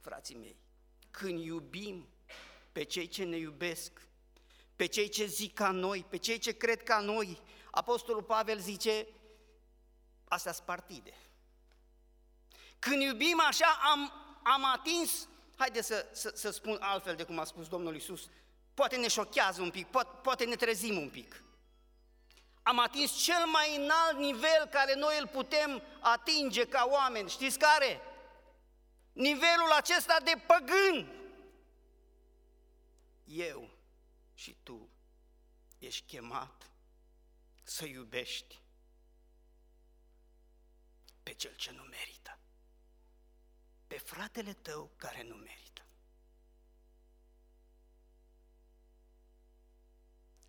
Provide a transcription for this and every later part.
frații mei, când iubim pe cei ce ne iubesc, pe cei ce zic ca noi, pe cei ce cred ca noi, Apostolul Pavel zice, astea sunt partide. Când iubim așa, am, am atins, haideți să, să, să spun altfel de cum a spus Domnul Isus, poate ne șochează un pic, poate, poate ne trezim un pic. Am atins cel mai înalt nivel care noi îl putem atinge ca oameni. Știți care? Nivelul acesta de păgân. Eu și tu ești chemat să iubești pe cel ce nu merită, pe fratele tău care nu merită.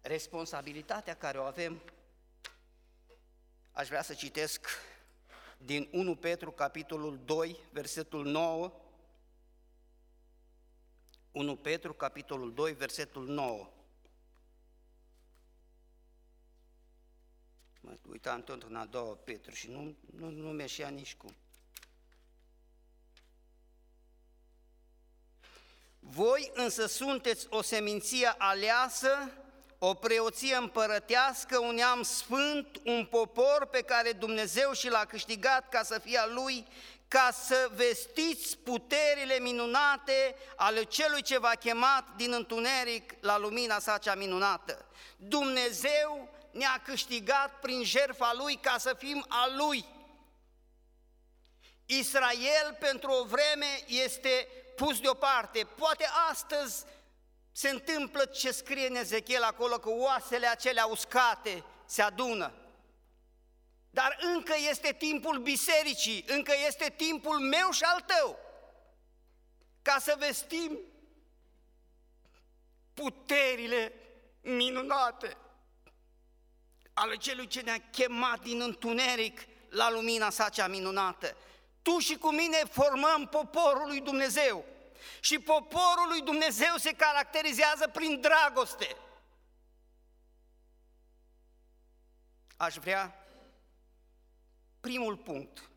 Responsabilitatea care o avem, aș vrea să citesc din 1 Petru, capitolul 2, versetul 9, 1 Petru, capitolul 2, versetul 9. Mă uitam tot în a doua Petru și nu, nu, nu meșea nici cum. Voi însă sunteți o seminție aleasă, o preoție împărătească, un neam sfânt, un popor pe care Dumnezeu și l-a câștigat ca să fie a Lui, ca să vestiți puterile minunate ale celui ce v-a chemat din întuneric la lumina sa cea minunată. Dumnezeu ne-a câștigat prin jertfa Lui ca să fim a Lui. Israel pentru o vreme este pus deoparte. Poate astăzi se întâmplă ce scrie în Ezechiel acolo, că oasele acelea uscate se adună. Dar încă este timpul bisericii, încă este timpul meu și al tău, ca să vestim puterile minunate ale celui ce ne-a chemat din întuneric la lumina sa cea minunată. Tu și cu mine formăm poporul lui Dumnezeu. Și poporul lui Dumnezeu se caracterizează prin dragoste. Aș vrea primul punct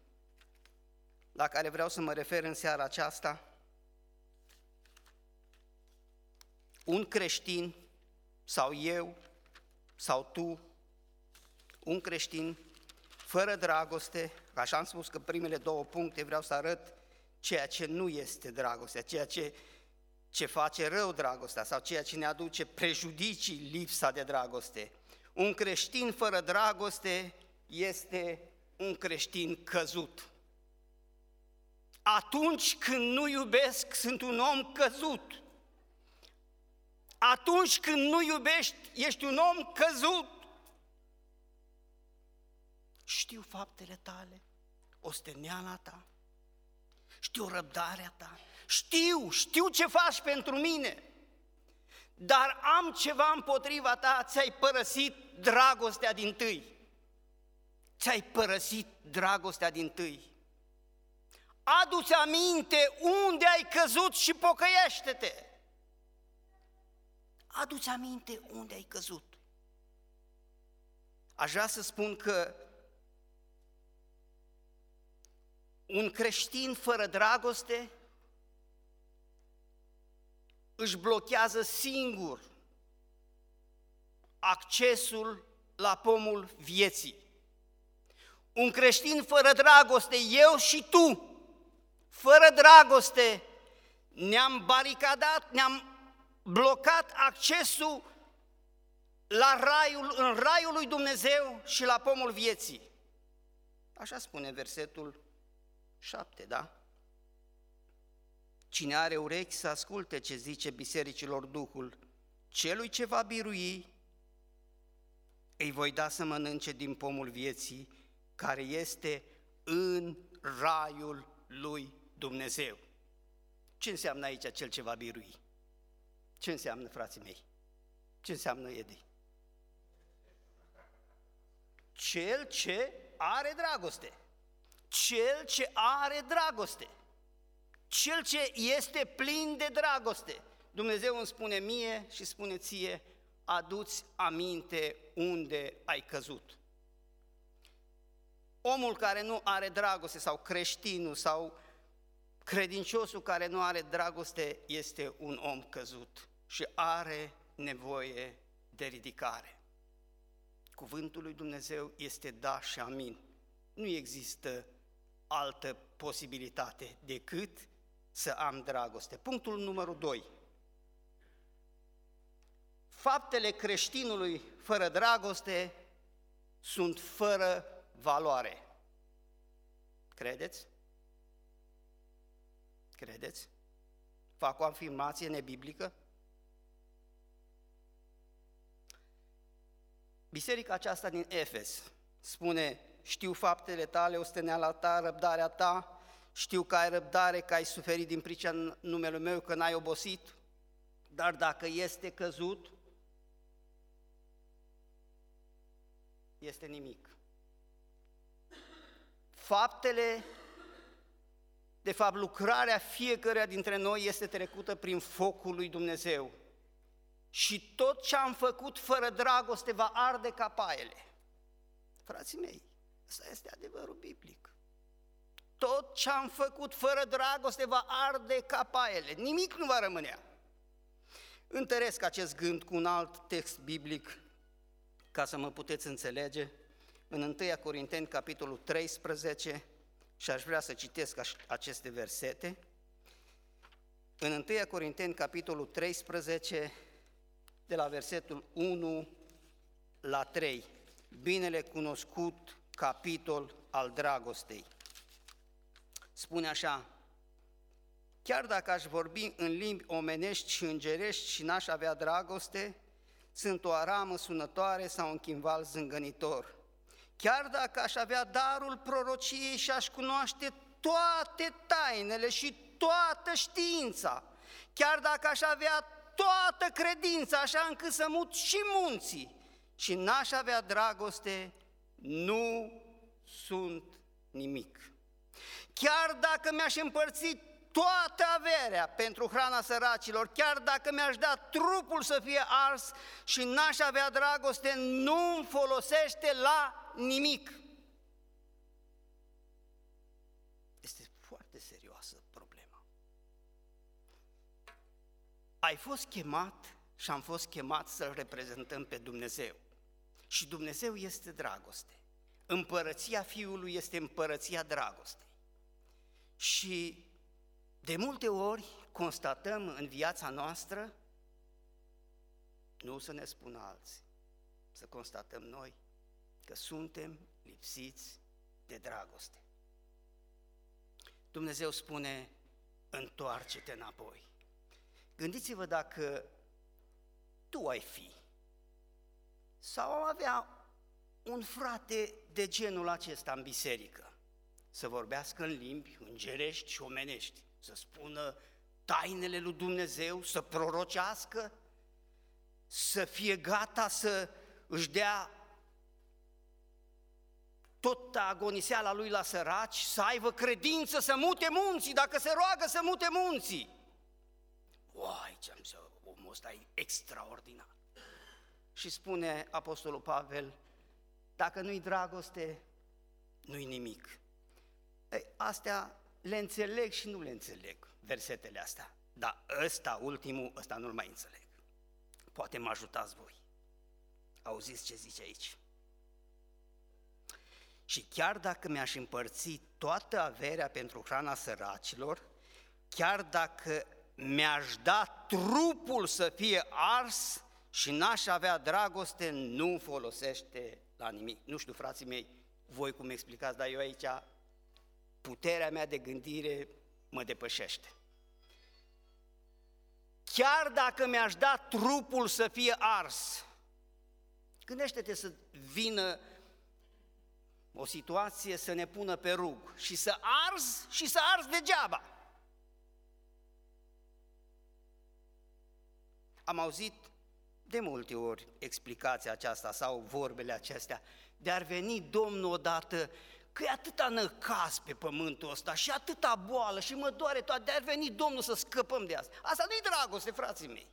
la care vreau să mă refer în seara aceasta. Un creștin sau eu sau tu, un creștin fără dragoste, așa am spus că primele două puncte vreau să arăt ceea ce nu este dragostea, ceea ce, ce face rău dragostea sau ceea ce ne aduce prejudicii lipsa de dragoste. Un creștin fără dragoste este un creștin căzut. Atunci când nu iubesc, sunt un om căzut. Atunci când nu iubești, ești un om căzut. Știu faptele tale, osteniala ta, știu răbdarea ta, știu, știu ce faci pentru mine, dar am ceva împotriva ta, ți-ai părăsit dragostea din tâi. Ți-ai părăsit dragostea din tâi. Adu-ți aminte unde ai căzut și pocăiește-te. Adu-ți aminte unde ai căzut. Aș vrea să spun că un creștin fără dragoste își blochează singur accesul la pomul vieții. Un creștin fără dragoste, eu și tu, fără dragoste, ne-am baricadat, ne-am blocat accesul la raiul, în raiul lui Dumnezeu și la pomul vieții. Așa spune versetul 7, da? Cine are urechi să asculte ce zice bisericilor Duhul, celui ce va birui, îi voi da să mănânce din pomul vieții, care este în raiul lui Dumnezeu. Ce înseamnă aici cel ce va birui? Ce înseamnă, frații mei? Ce înseamnă Edi? Cel ce are dragoste. Cel ce are dragoste. Cel ce este plin de dragoste. Dumnezeu îmi spune mie și spune ție, aduți aminte unde ai căzut. Omul care nu are dragoste sau creștinul sau Credinciosul care nu are dragoste este un om căzut și are nevoie de ridicare. Cuvântul lui Dumnezeu este da și amin. Nu există altă posibilitate decât să am dragoste. Punctul numărul 2. Faptele creștinului fără dragoste sunt fără valoare. Credeți? Credeți? Fac o afirmație nebiblică? Biserica aceasta din Efes spune, știu faptele tale, osteneala ta, răbdarea ta, știu că ai răbdare, că ai suferit din pricina numelui meu, că n-ai obosit, dar dacă este căzut, este nimic. Faptele, de fapt lucrarea fiecăruia dintre noi este trecută prin focul lui Dumnezeu. Și tot ce am făcut fără dragoste va arde ca paiele. Frații mei, ăsta este adevărul biblic. Tot ce am făcut fără dragoste va arde ca paiele. Nimic nu va rămânea. Întăresc acest gând cu un alt text biblic ca să mă puteți înțelege, în 1 Corinteni, capitolul 13, și aș vrea să citesc aceste versete, în 1 Corinteni, capitolul 13, de la versetul 1 la 3, binele cunoscut capitol al dragostei. Spune așa, chiar dacă aș vorbi în limbi omenești și îngerești și n-aș avea dragoste, sunt o aramă sunătoare sau un chimval zângănitor. Chiar dacă aș avea darul prorociei și aș cunoaște toate tainele și toată știința, chiar dacă aș avea toată credința, așa încât să mut și munții, și n-aș avea dragoste, nu sunt nimic. Chiar dacă mi-aș împărți toată averea pentru hrana săracilor, chiar dacă mi-aș da trupul să fie ars și n-aș avea dragoste, nu îmi folosește la nimic. Este foarte serioasă problema. Ai fost chemat și am fost chemat să-L reprezentăm pe Dumnezeu. Și Dumnezeu este dragoste. Împărăția Fiului este împărăția dragostei. Și de multe ori constatăm în viața noastră, nu să ne spună alții, să constatăm noi că suntem lipsiți de dragoste. Dumnezeu spune, întoarce-te înapoi. Gândiți-vă dacă tu ai fi sau am avea un frate de genul acesta în biserică, să vorbească în limbi îngerești și omenești, să spună tainele lui Dumnezeu, să prorocească, să fie gata să își dea tot agoniseala lui la săraci, să aibă credință să mute munții, dacă se roagă să mute munții. Uai, ce am să, omul ăsta e extraordinar. Și spune Apostolul Pavel, dacă nu-i dragoste, nu-i nimic. Ei, astea le înțeleg și nu le înțeleg, versetele astea. Dar ăsta, ultimul, ăsta nu-l mai înțeleg. Poate mă ajutați voi. Auziți ce zice aici? Și chiar dacă mi-aș împărți toată averea pentru hrana săracilor, chiar dacă mi-aș da trupul să fie ars și n-aș avea dragoste, nu folosește la nimic. Nu știu, frații mei, voi cum explicați, dar eu aici puterea mea de gândire mă depășește. Chiar dacă mi-aș da trupul să fie ars, gândește-te să vină o situație să ne pună pe rug și să arzi și să arzi degeaba. Am auzit de multe ori explicația aceasta sau vorbele acestea, de ar veni Domnul odată că e atâta năcas pe pământul ăsta și atâta boală și mă doare toate, de ar veni Domnul să scăpăm de asta. Asta nu-i dragoste, frații mei.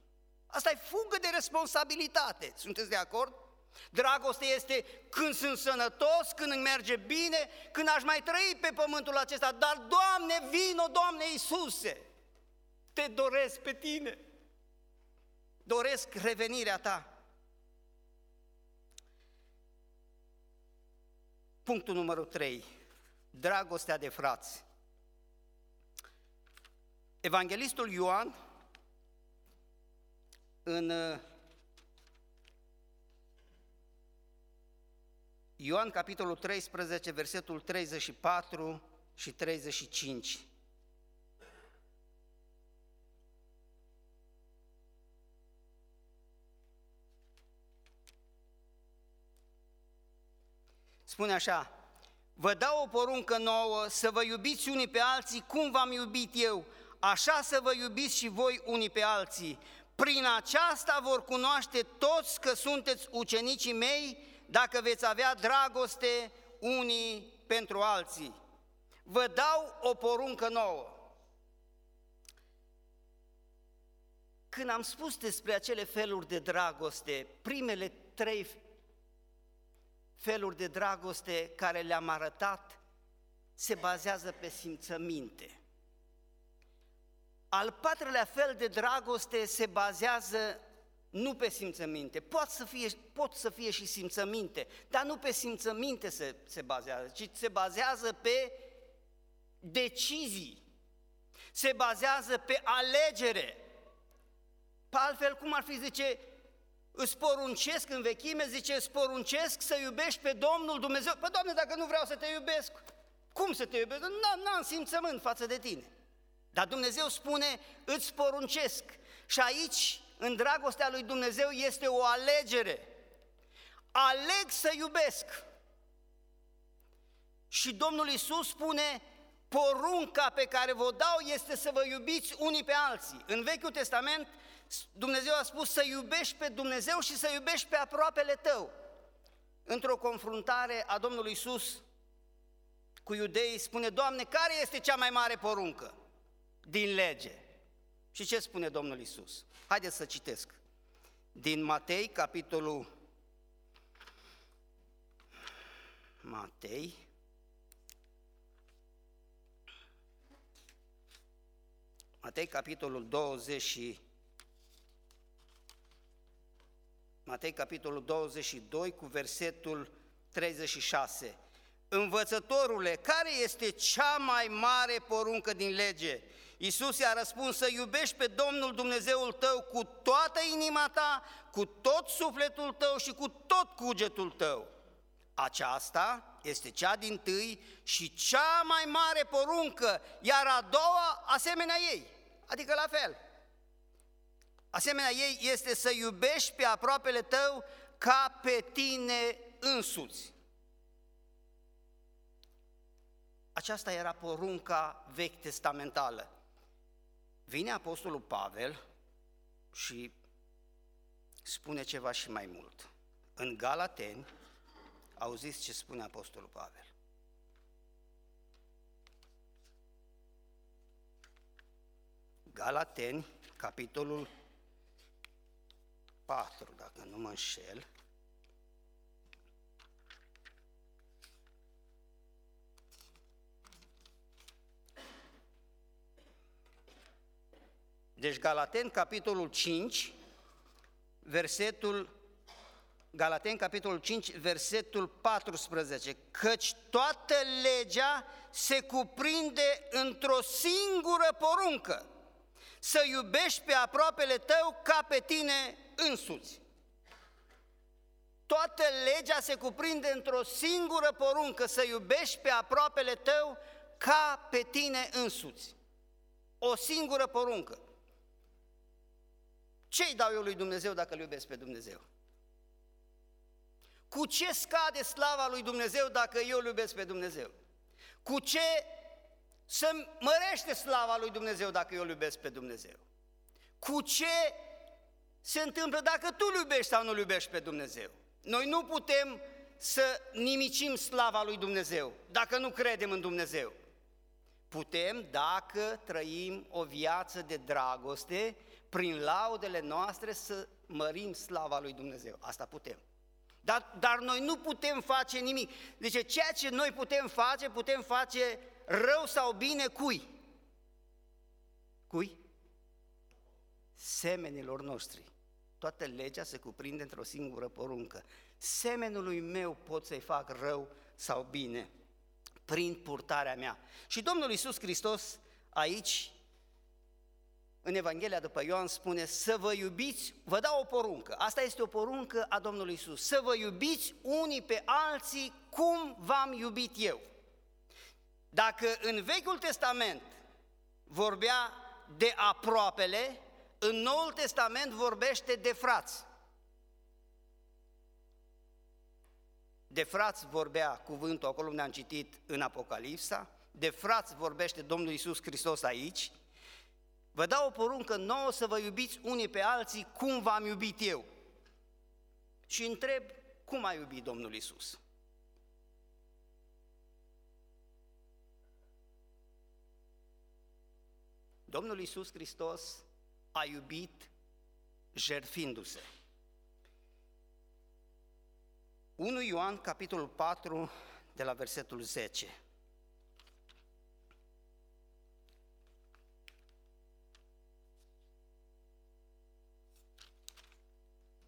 Asta e fugă de responsabilitate. Sunteți de acord? Dragoste este când sunt sănătos, când îmi merge bine, când aș mai trăi pe pământul acesta. Dar, Doamne, vino, Doamne Iisuse! Te doresc pe tine! Doresc revenirea ta! Punctul numărul 3. Dragostea de frați. Evanghelistul Ioan, în Ioan, capitolul 13, versetul 34 și 35. Spune așa, vă dau o poruncă nouă să vă iubiți unii pe alții cum v-am iubit eu, așa să vă iubiți și voi unii pe alții. Prin aceasta vor cunoaște toți că sunteți ucenicii mei dacă veți avea dragoste unii pentru alții. Vă dau o poruncă nouă. Când am spus despre acele feluri de dragoste, primele trei feluri de dragoste care le-am arătat se bazează pe simțăminte. Al patrulea fel de dragoste se bazează nu pe simțăminte. Pot să fie, pot să fie și simțăminte, dar nu pe simțăminte se, se bazează, ci se bazează pe decizii, se bazează pe alegere. Pe altfel, cum ar fi, zice, îți poruncesc în vechime, zice, îți poruncesc să iubești pe Domnul Dumnezeu. Păi, Doamne, dacă nu vreau să te iubesc, cum să te iubesc? N-am simțământ față de tine. Dar Dumnezeu spune, îți poruncesc. Și aici în dragostea lui Dumnezeu este o alegere. Aleg să iubesc. Și Domnul Isus spune, porunca pe care vă dau este să vă iubiți unii pe alții. În Vechiul Testament, Dumnezeu a spus să iubești pe Dumnezeu și să iubești pe aproapele tău. Într-o confruntare a Domnului Isus cu iudeii, spune, Doamne, care este cea mai mare poruncă din lege? Și ce spune Domnul Isus? Haideți să citesc. Din Matei, capitolul Matei, Matei, capitolul 20 Matei, capitolul 22, cu versetul 36. Învățătorule, care este cea mai mare poruncă din lege? Iisus i-a răspuns să iubești pe Domnul Dumnezeul tău cu toată inima ta, cu tot sufletul tău și cu tot cugetul tău. Aceasta este cea din tâi și cea mai mare poruncă, iar a doua asemenea ei, adică la fel. Asemenea ei este să iubești pe aproapele tău ca pe tine însuți. Aceasta era porunca vechi testamentală. Vine Apostolul Pavel și spune ceva și mai mult. În Galateni, auziți ce spune Apostolul Pavel. Galateni, capitolul 4, dacă nu mă înșel, Deci Galaten, capitolul 5, versetul Galaten, capitolul 5, versetul 14, căci toată legea se cuprinde într-o singură poruncă, să iubești pe aproapele tău ca pe tine însuți. Toată legea se cuprinde într-o singură poruncă, să iubești pe aproapele tău ca pe tine însuți. O singură poruncă. Ce îi dau eu lui Dumnezeu dacă îl iubesc pe Dumnezeu? Cu ce scade slava lui Dumnezeu dacă eu îl iubesc pe Dumnezeu? Cu ce să mărește slava lui Dumnezeu dacă eu îl iubesc pe Dumnezeu? Cu ce se întâmplă dacă tu îl iubești sau nu îl iubești pe Dumnezeu? Noi nu putem să nimicim slava lui Dumnezeu dacă nu credem în Dumnezeu. Putem dacă trăim o viață de dragoste prin laudele noastre să mărim slava lui Dumnezeu. Asta putem. Dar, dar noi nu putem face nimic. Deci ceea ce noi putem face, putem face rău sau bine cui? Cui? Semenilor noștri. Toată legea se cuprinde într-o singură poruncă. Semenului meu pot să-i fac rău sau bine prin purtarea mea. Și Domnul Iisus Hristos aici, în Evanghelia după Ioan, spune să vă iubiți, vă dau o poruncă. Asta este o poruncă a Domnului Iisus. Să vă iubiți unii pe alții cum v-am iubit eu. Dacă în Vechiul Testament vorbea de aproapele, în Noul Testament vorbește de frați. De frați vorbea cuvântul acolo unde am citit în Apocalipsa, de frați vorbește Domnul Isus Hristos aici. Vă dau o poruncă nouă să vă iubiți unii pe alții cum v-am iubit eu. Și întreb, cum a iubit Domnul Isus? Domnul Isus Hristos a iubit jerfindu-se. 1 Ioan, capitolul 4, de la versetul 10.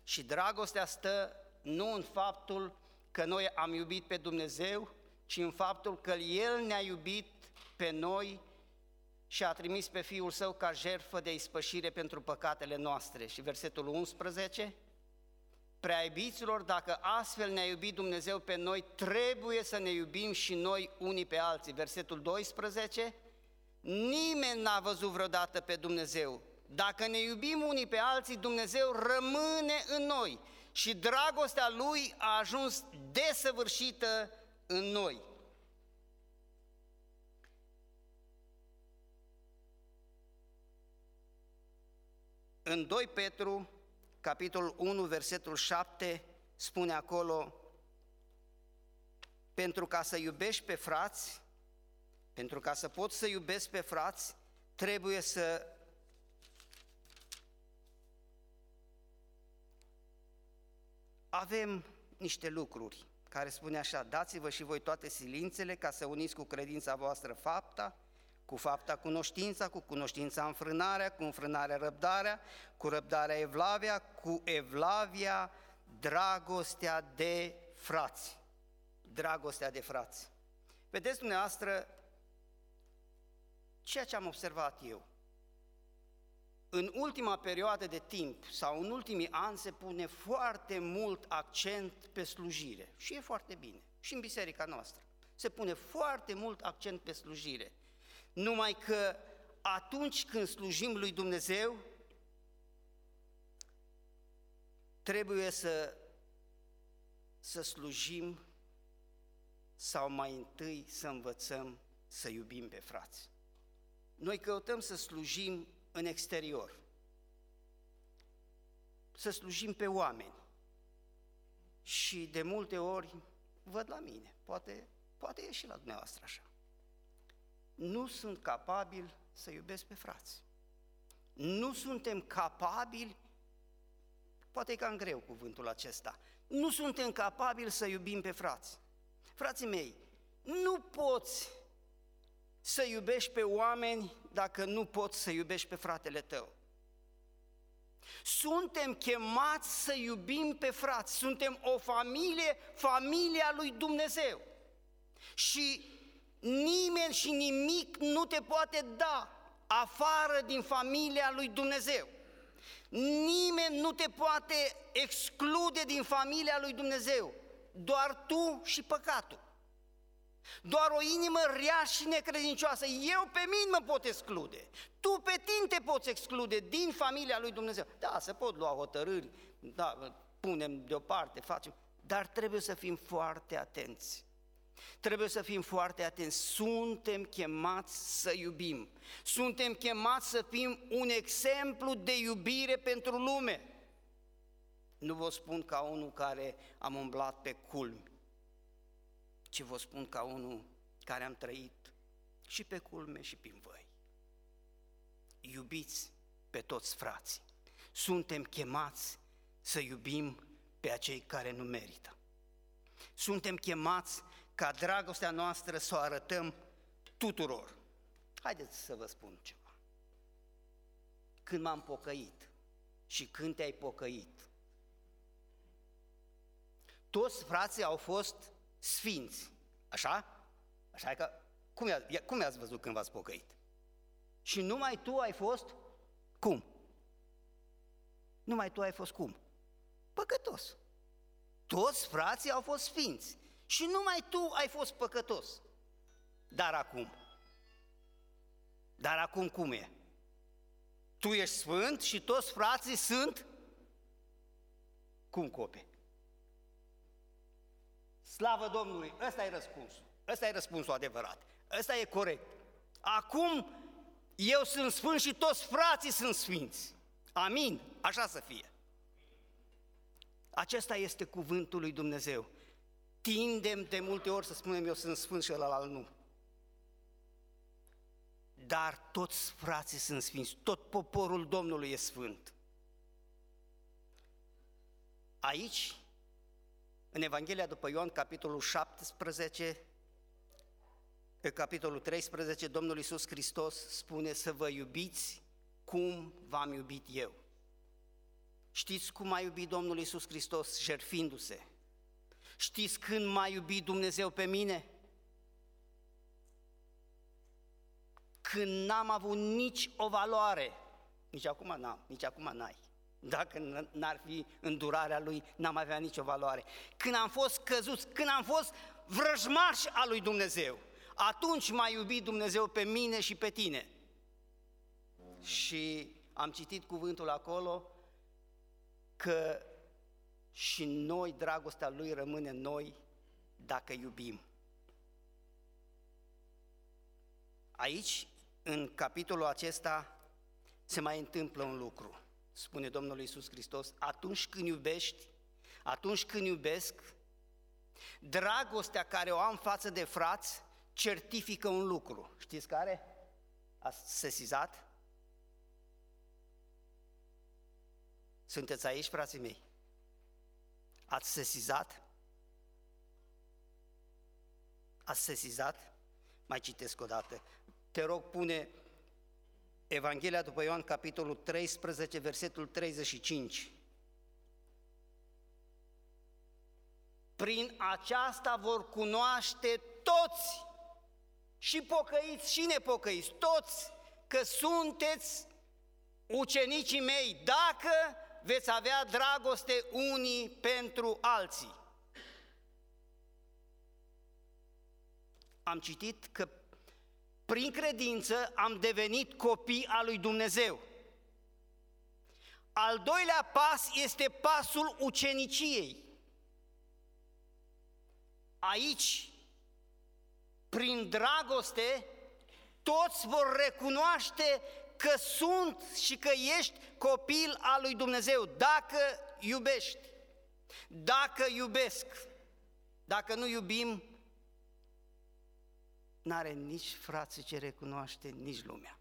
Și dragostea stă nu în faptul că noi am iubit pe Dumnezeu, ci în faptul că El ne-a iubit pe noi și a trimis pe Fiul Său ca jertfă de ispășire pentru păcatele noastre. Și versetul 11, Prea iubiților, dacă astfel ne-a iubit Dumnezeu pe noi, trebuie să ne iubim și noi unii pe alții. Versetul 12, nimeni n-a văzut vreodată pe Dumnezeu. Dacă ne iubim unii pe alții, Dumnezeu rămâne în noi și dragostea Lui a ajuns desăvârșită în noi. În 2 Petru capitolul 1, versetul 7, spune acolo, pentru ca să iubești pe frați, pentru ca să poți să iubesc pe frați, trebuie să avem niște lucruri care spune așa, dați-vă și voi toate silințele ca să uniți cu credința voastră fapta, cu fapta cunoștința, cu cunoștința înfrânarea, cu înfrânarea răbdarea, cu răbdarea evlavia, cu evlavia dragostea de frați. Dragostea de frați. Vedeți dumneavoastră ceea ce am observat eu. În ultima perioadă de timp sau în ultimii ani se pune foarte mult accent pe slujire și e foarte bine. Și în biserica noastră se pune foarte mult accent pe slujire. Numai că atunci când slujim lui Dumnezeu, trebuie să, să slujim sau mai întâi să învățăm să iubim pe frați. Noi căutăm să slujim în exterior, să slujim pe oameni. Și de multe ori văd la mine, poate, poate e și la dumneavoastră așa nu sunt capabil să iubesc pe frați. Nu suntem capabili, poate e cam greu cuvântul acesta, nu suntem capabili să iubim pe frați. Frații mei, nu poți să iubești pe oameni dacă nu poți să iubești pe fratele tău. Suntem chemați să iubim pe frați, suntem o familie, familia lui Dumnezeu. Și Nimeni și nimic nu te poate da afară din familia lui Dumnezeu. Nimeni nu te poate exclude din familia lui Dumnezeu. Doar tu și păcatul. Doar o inimă rea și necredincioasă. Eu pe mine mă pot exclude. Tu pe tine te poți exclude din familia lui Dumnezeu. Da, se pot lua hotărâri, da, punem deoparte, facem, dar trebuie să fim foarte atenți. Trebuie să fim foarte atenți. Suntem chemați să iubim. Suntem chemați să fim un exemplu de iubire pentru lume. Nu vă spun ca unul care am umblat pe culmi, ci vă spun ca unul care am trăit și pe culme și prin voi. Iubiți pe toți frații. Suntem chemați să iubim pe acei care nu merită. Suntem chemați ca dragostea noastră să o arătăm tuturor. Haideți să vă spun ceva. Când m-am pocăit și când te-ai pocăit, toți frații au fost sfinți, așa? Așa e că, cum, i cum i-ați văzut când v-ați pocăit? Și numai tu ai fost cum? Numai tu ai fost cum? Păcătos. Toți frații au fost sfinți și numai tu ai fost păcătos. Dar acum, dar acum cum e? Tu ești sfânt și toți frații sunt cum cope. Slavă Domnului! Ăsta e răspunsul. Ăsta e răspunsul adevărat. Ăsta e corect. Acum eu sunt sfânt și toți frații sunt sfinți. Amin. Așa să fie. Acesta este cuvântul lui Dumnezeu. Tindem de multe ori să spunem eu sunt sfânt și ăla nu. Dar toți frații sunt sfinți, tot poporul Domnului e sfânt. Aici, în Evanghelia după Ioan, capitolul 17, pe capitolul 13, Domnul Iisus Hristos spune să vă iubiți cum v-am iubit eu. Știți cum a iubit Domnul Iisus Hristos jertfindu-se? Știți când m-a iubit Dumnezeu pe mine? Când n-am avut nici o valoare, nici acum n-am, nici acum n-ai. Dacă n-ar fi îndurarea Lui, n-am avea nicio valoare. Când am fost căzuți, când am fost vrăjmași al lui Dumnezeu, atunci m-a iubit Dumnezeu pe mine și pe tine. Și am citit cuvântul acolo că și noi, dragostea Lui rămâne în noi dacă iubim. Aici, în capitolul acesta, se mai întâmplă un lucru, spune Domnul Iisus Hristos, atunci când iubești, atunci când iubesc, dragostea care o am față de frați certifică un lucru. Știți care? Ați sesizat? Sunteți aici, frații mei? Ați sesizat? Ați sesizat? Mai citesc o dată. Te rog, pune Evanghelia după Ioan, capitolul 13, versetul 35. Prin aceasta vor cunoaște toți și pocăiți și nepocăiți, toți că sunteți ucenicii mei, dacă veți avea dragoste unii pentru alții. Am citit că prin credință am devenit copii al lui Dumnezeu. Al doilea pas este pasul uceniciei. Aici prin dragoste, toți vor recunoaște că sunt și că ești copil al lui Dumnezeu, dacă iubești, dacă iubesc. Dacă nu iubim, n-are nici frații ce recunoaște, nici lumea.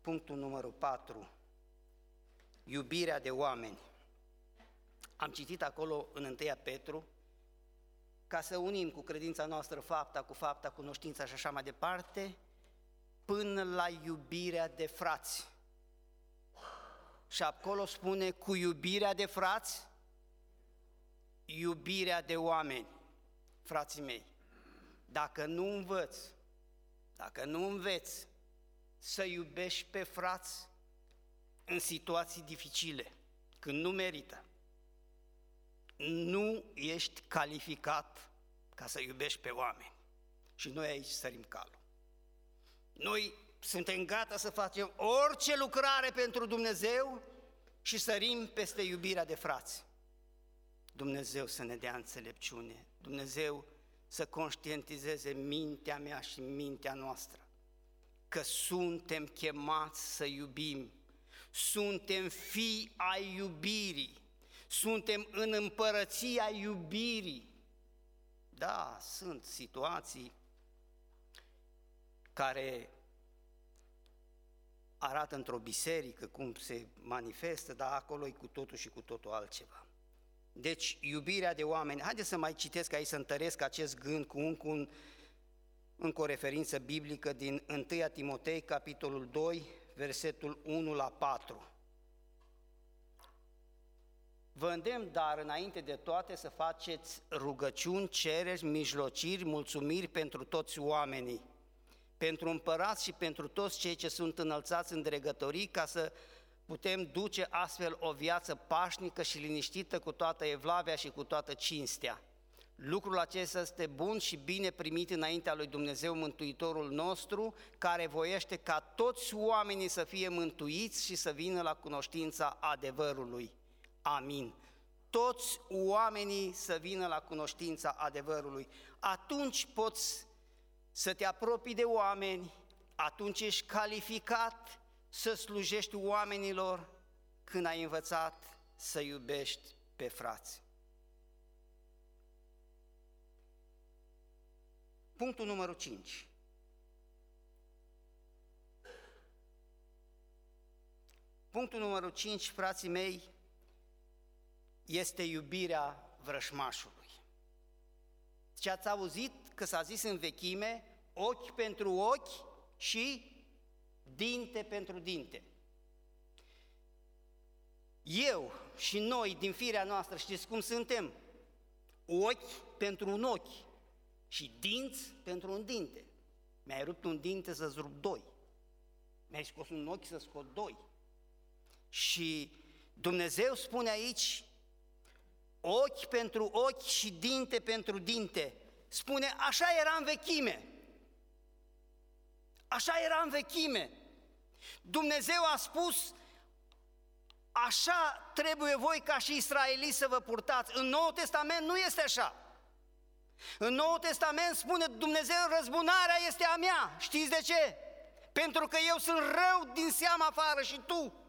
Punctul numărul 4. Iubirea de oameni. Am citit acolo în 1 Petru, ca să unim cu credința noastră fapta cu fapta, cunoștința și așa mai departe, până la iubirea de frați. Și acolo spune cu iubirea de frați, iubirea de oameni, frații mei. Dacă nu învăți, dacă nu înveți să iubești pe frați în situații dificile, când nu merită, nu ești calificat ca să iubești pe oameni. Și noi aici sărim calul. Noi suntem gata să facem orice lucrare pentru Dumnezeu și sărim peste iubirea de frați. Dumnezeu să ne dea înțelepciune, Dumnezeu să conștientizeze mintea mea și mintea noastră că suntem chemați să iubim, suntem fii ai iubirii, suntem în împărăția iubirii. Da, sunt situații care arată într-o biserică, cum se manifestă, dar acolo e cu totul și cu totul altceva. Deci, iubirea de oameni, haideți să mai citesc aici, să întăresc acest gând cu un, cu un, încă o referință biblică din 1 Timotei, capitolul 2, versetul 1 la 4. Vă îndemn, dar înainte de toate să faceți rugăciuni, cereri, mijlociri, mulțumiri pentru toți oamenii, pentru împărați și pentru toți cei ce sunt înălțați în dregătorii, ca să putem duce astfel o viață pașnică și liniștită cu toată evlavia și cu toată cinstea. Lucrul acesta este bun și bine primit înaintea lui Dumnezeu Mântuitorul nostru, care voiește ca toți oamenii să fie mântuiți și să vină la cunoștința adevărului. Amin. Toți oamenii să vină la cunoștința adevărului. Atunci poți să te apropii de oameni, atunci ești calificat să slujești oamenilor când ai învățat să iubești pe frați. Punctul numărul 5. Punctul numărul 5, frații mei, este iubirea vrășmașului. Ce ați auzit că s-a zis în vechime, ochi pentru ochi și dinte pentru dinte. Eu și noi, din firea noastră, știți cum suntem? Ochi pentru un ochi și dinți pentru un dinte. Mi-ai rupt un dinte să-ți rup doi. Mi-ai scos un ochi să scot doi. Și Dumnezeu spune aici, ochi pentru ochi și dinte pentru dinte. Spune, așa era în vechime. Așa era în vechime. Dumnezeu a spus, așa trebuie voi ca și israeliți să vă purtați. În Noul Testament nu este așa. În Noul Testament spune Dumnezeu, răzbunarea este a mea. Știți de ce? Pentru că eu sunt rău din seama afară și tu.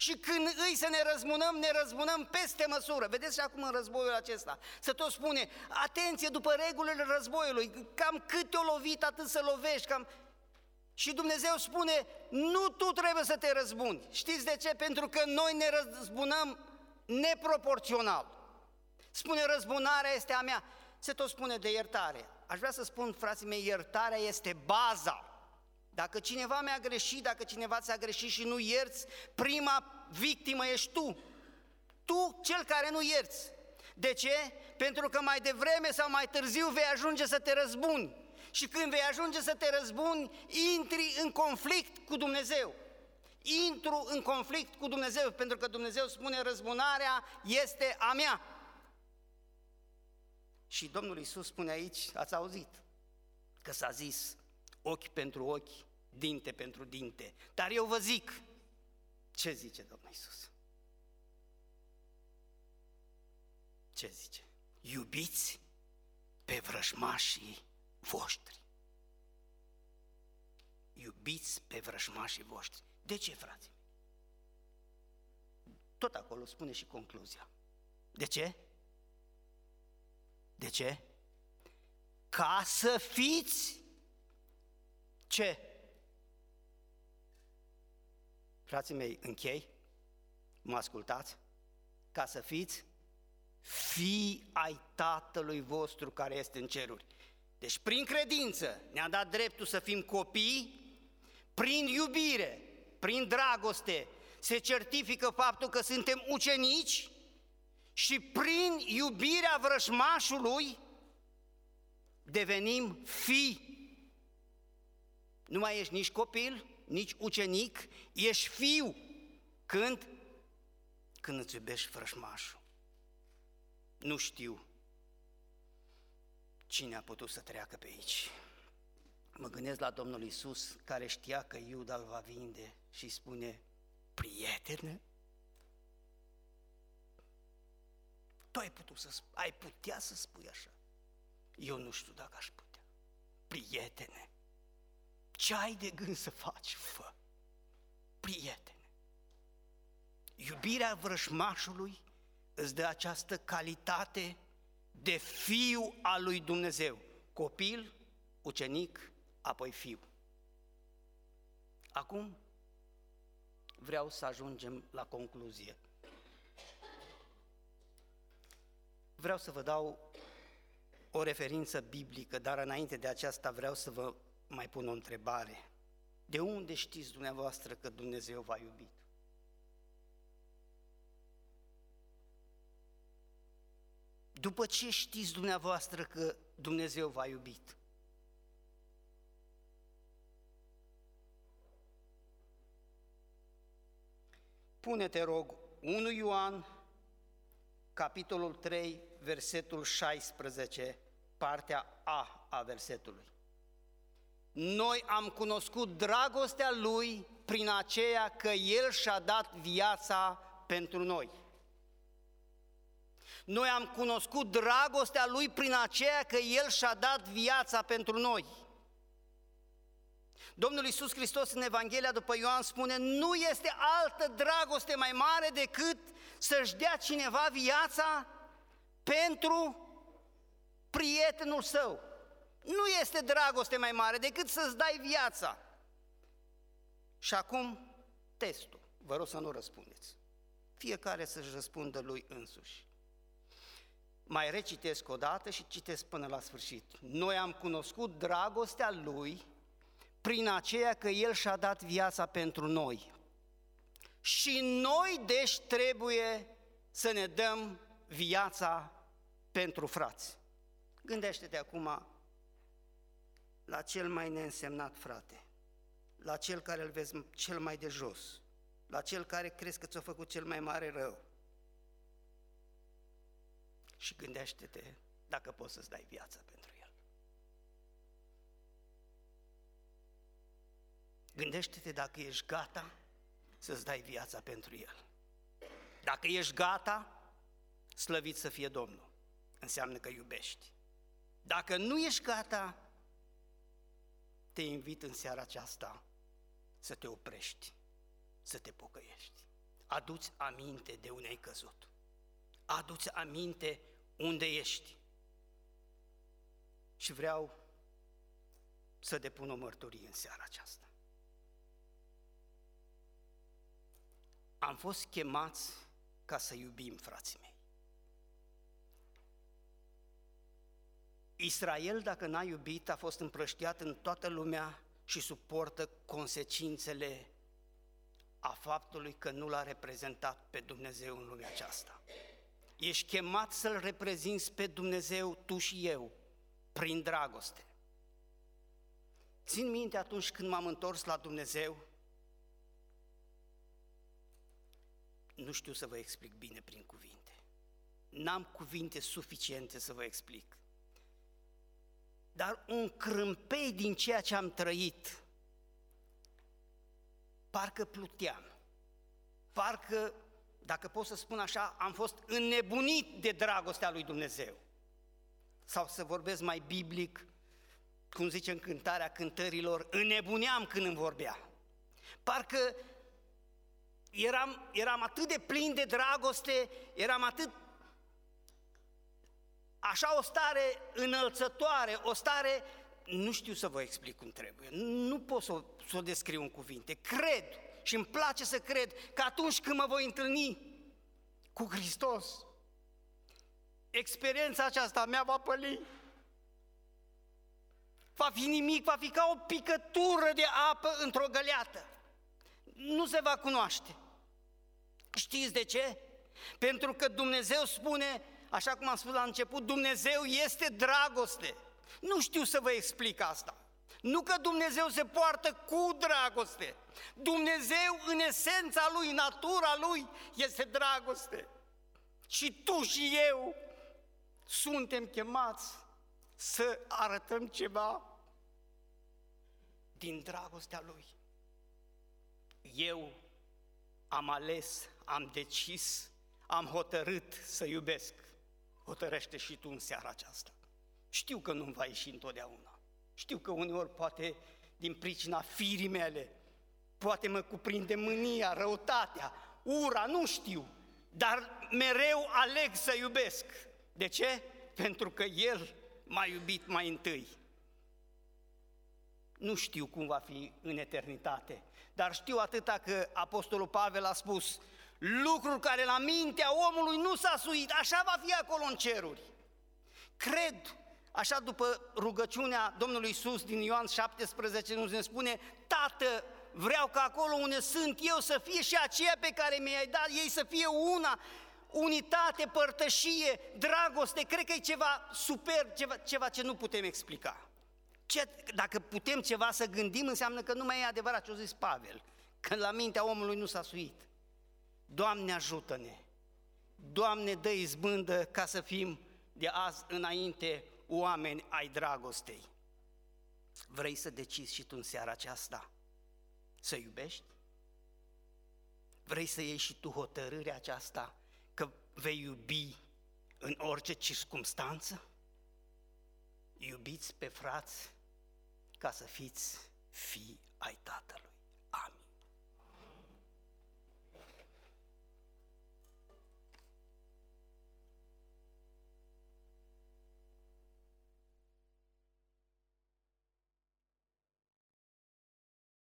Și când îi să ne răzbunăm, ne răzbunăm peste măsură. Vedeți și acum în războiul acesta. Să tot spune, atenție după regulile războiului, cam cât te-o lovit, atât să lovești, cam... Și Dumnezeu spune, nu tu trebuie să te răzbuni. Știți de ce? Pentru că noi ne răzbunăm neproporțional. Spune, răzbunarea este a mea. Se tot spune de iertare. Aș vrea să spun, frații mei, iertarea este baza. Dacă cineva mi-a greșit, dacă cineva ți-a greșit și nu ierți, prima victimă ești tu. Tu, cel care nu ierți. De ce? Pentru că mai devreme sau mai târziu vei ajunge să te răzbuni și când vei ajunge să te răzbuni, intri în conflict cu Dumnezeu. Intru în conflict cu Dumnezeu, pentru că Dumnezeu spune răzbunarea este a mea. Și Domnul Iisus spune aici, ați auzit, că s-a zis ochi pentru ochi, dinte pentru dinte. Dar eu vă zic, ce zice Domnul Iisus? Ce zice? Iubiți pe vrăjmașii voștri. Iubiți pe vrăjmașii voștri. De ce, frații? Tot acolo spune și concluzia. De ce? De ce? Ca să fiți ce? Frații mei, închei? Mă ascultați? Ca să fiți fii ai Tatălui vostru care este în ceruri. Deci prin credință ne-a dat dreptul să fim copii, prin iubire, prin dragoste, se certifică faptul că suntem ucenici și prin iubirea vrășmașului devenim fii. Nu mai ești nici copil, nici ucenic, ești fiu. Când? Când îți iubești vrășmașul. Nu știu Cine a putut să treacă pe aici? Mă gândesc la Domnul Isus care știa că Iuda îl va vinde și spune, prietene, tu ai, putut să, ai putea să spui așa. Eu nu știu dacă aș putea. Prietene, ce ai de gând să faci? Fă. Prietene. Iubirea vrășmașului îți dă această calitate de fiu al lui Dumnezeu. Copil, ucenic, apoi fiu. Acum, vreau să ajungem la concluzie. Vreau să vă dau o referință biblică, dar înainte de aceasta vreau să vă mai pun o întrebare. De unde știți dumneavoastră că Dumnezeu v-a iubit? După ce știți dumneavoastră că Dumnezeu v-a iubit? Pune-te, rog, 1 Ioan, capitolul 3, versetul 16, partea A a versetului. Noi am cunoscut dragostea Lui prin aceea că El și-a dat viața pentru noi. Noi am cunoscut dragostea Lui prin aceea că El și-a dat viața pentru noi. Domnul Iisus Hristos în Evanghelia după Ioan spune, nu este altă dragoste mai mare decât să-și dea cineva viața pentru prietenul său. Nu este dragoste mai mare decât să-ți dai viața. Și acum testul. Vă rog să nu răspundeți. Fiecare să-și răspundă lui însuși. Mai recitesc o dată și citesc până la sfârșit. Noi am cunoscut dragostea lui prin aceea că el și-a dat viața pentru noi. Și noi, deci, trebuie să ne dăm viața pentru frați. Gândește-te acum la cel mai neînsemnat frate, la cel care îl vezi cel mai de jos, la cel care crezi că ți-a făcut cel mai mare rău. Și gândește-te dacă poți să-ți dai viața pentru el. Gândește-te dacă ești gata să-ți dai viața pentru el. Dacă ești gata, slăvit să fie Domnul. Înseamnă că iubești. Dacă nu ești gata, te invit în seara aceasta să te oprești, să te pocăiești. Aduți aminte de unde ai căzut. Aduți aminte unde ești. Și vreau să depun o mărturie în seara aceasta. Am fost chemați ca să iubim frații mei. Israel, dacă n-a iubit, a fost împrăștiat în toată lumea și suportă consecințele a faptului că nu l-a reprezentat pe Dumnezeu în lumea aceasta. Ești chemat să-L reprezinți pe Dumnezeu, tu și eu, prin dragoste. Țin minte atunci când m-am întors la Dumnezeu, nu știu să vă explic bine prin cuvinte. N-am cuvinte suficiente să vă explic dar un crâmpei din ceea ce am trăit, parcă pluteam, parcă, dacă pot să spun așa, am fost înnebunit de dragostea lui Dumnezeu. Sau să vorbesc mai biblic, cum zice în cântarea cântărilor, înnebuneam când îmi vorbea. Parcă eram, eram atât de plin de dragoste, eram atât așa o stare înălțătoare, o stare, nu știu să vă explic cum trebuie, nu pot să o, să o descriu în cuvinte, cred și îmi place să cred că atunci când mă voi întâlni cu Hristos, experiența aceasta mea va păli. Va fi nimic, va fi ca o picătură de apă într-o găleată. Nu se va cunoaște. Știți de ce? Pentru că Dumnezeu spune, așa cum am spus la început, Dumnezeu este dragoste. Nu știu să vă explic asta. Nu că Dumnezeu se poartă cu dragoste. Dumnezeu, în esența Lui, natura Lui, este dragoste. Și tu și eu suntem chemați să arătăm ceva din dragostea Lui. Eu am ales, am decis, am hotărât să iubesc hotărăște și tu în seara aceasta. Știu că nu-mi va ieși întotdeauna. Știu că uneori poate din pricina firii mele, poate mă cuprinde mânia, răutatea, ura, nu știu, dar mereu aleg să iubesc. De ce? Pentru că El m-a iubit mai întâi. Nu știu cum va fi în eternitate, dar știu atâta că Apostolul Pavel a spus lucruri care la mintea omului nu s-a suit, așa va fi acolo în ceruri. Cred, așa după rugăciunea Domnului Isus din Ioan 17, nu ne spune, Tată, vreau ca acolo unde sunt eu să fie și aceea pe care mi-ai dat, ei să fie una, unitate, părtășie, dragoste, cred că e ceva super, ceva, ceva ce nu putem explica. Ce, dacă putem ceva să gândim, înseamnă că nu mai e adevărat ce a zis Pavel, că la mintea omului nu s-a suit. Doamne ajută-ne! Doamne dă izbândă ca să fim de azi înainte oameni ai dragostei. Vrei să decizi și tu în seara aceasta să iubești? Vrei să iei și tu hotărârea aceasta că vei iubi în orice circunstanță? Iubiți pe frați ca să fiți fii ai Tatălui. Amin.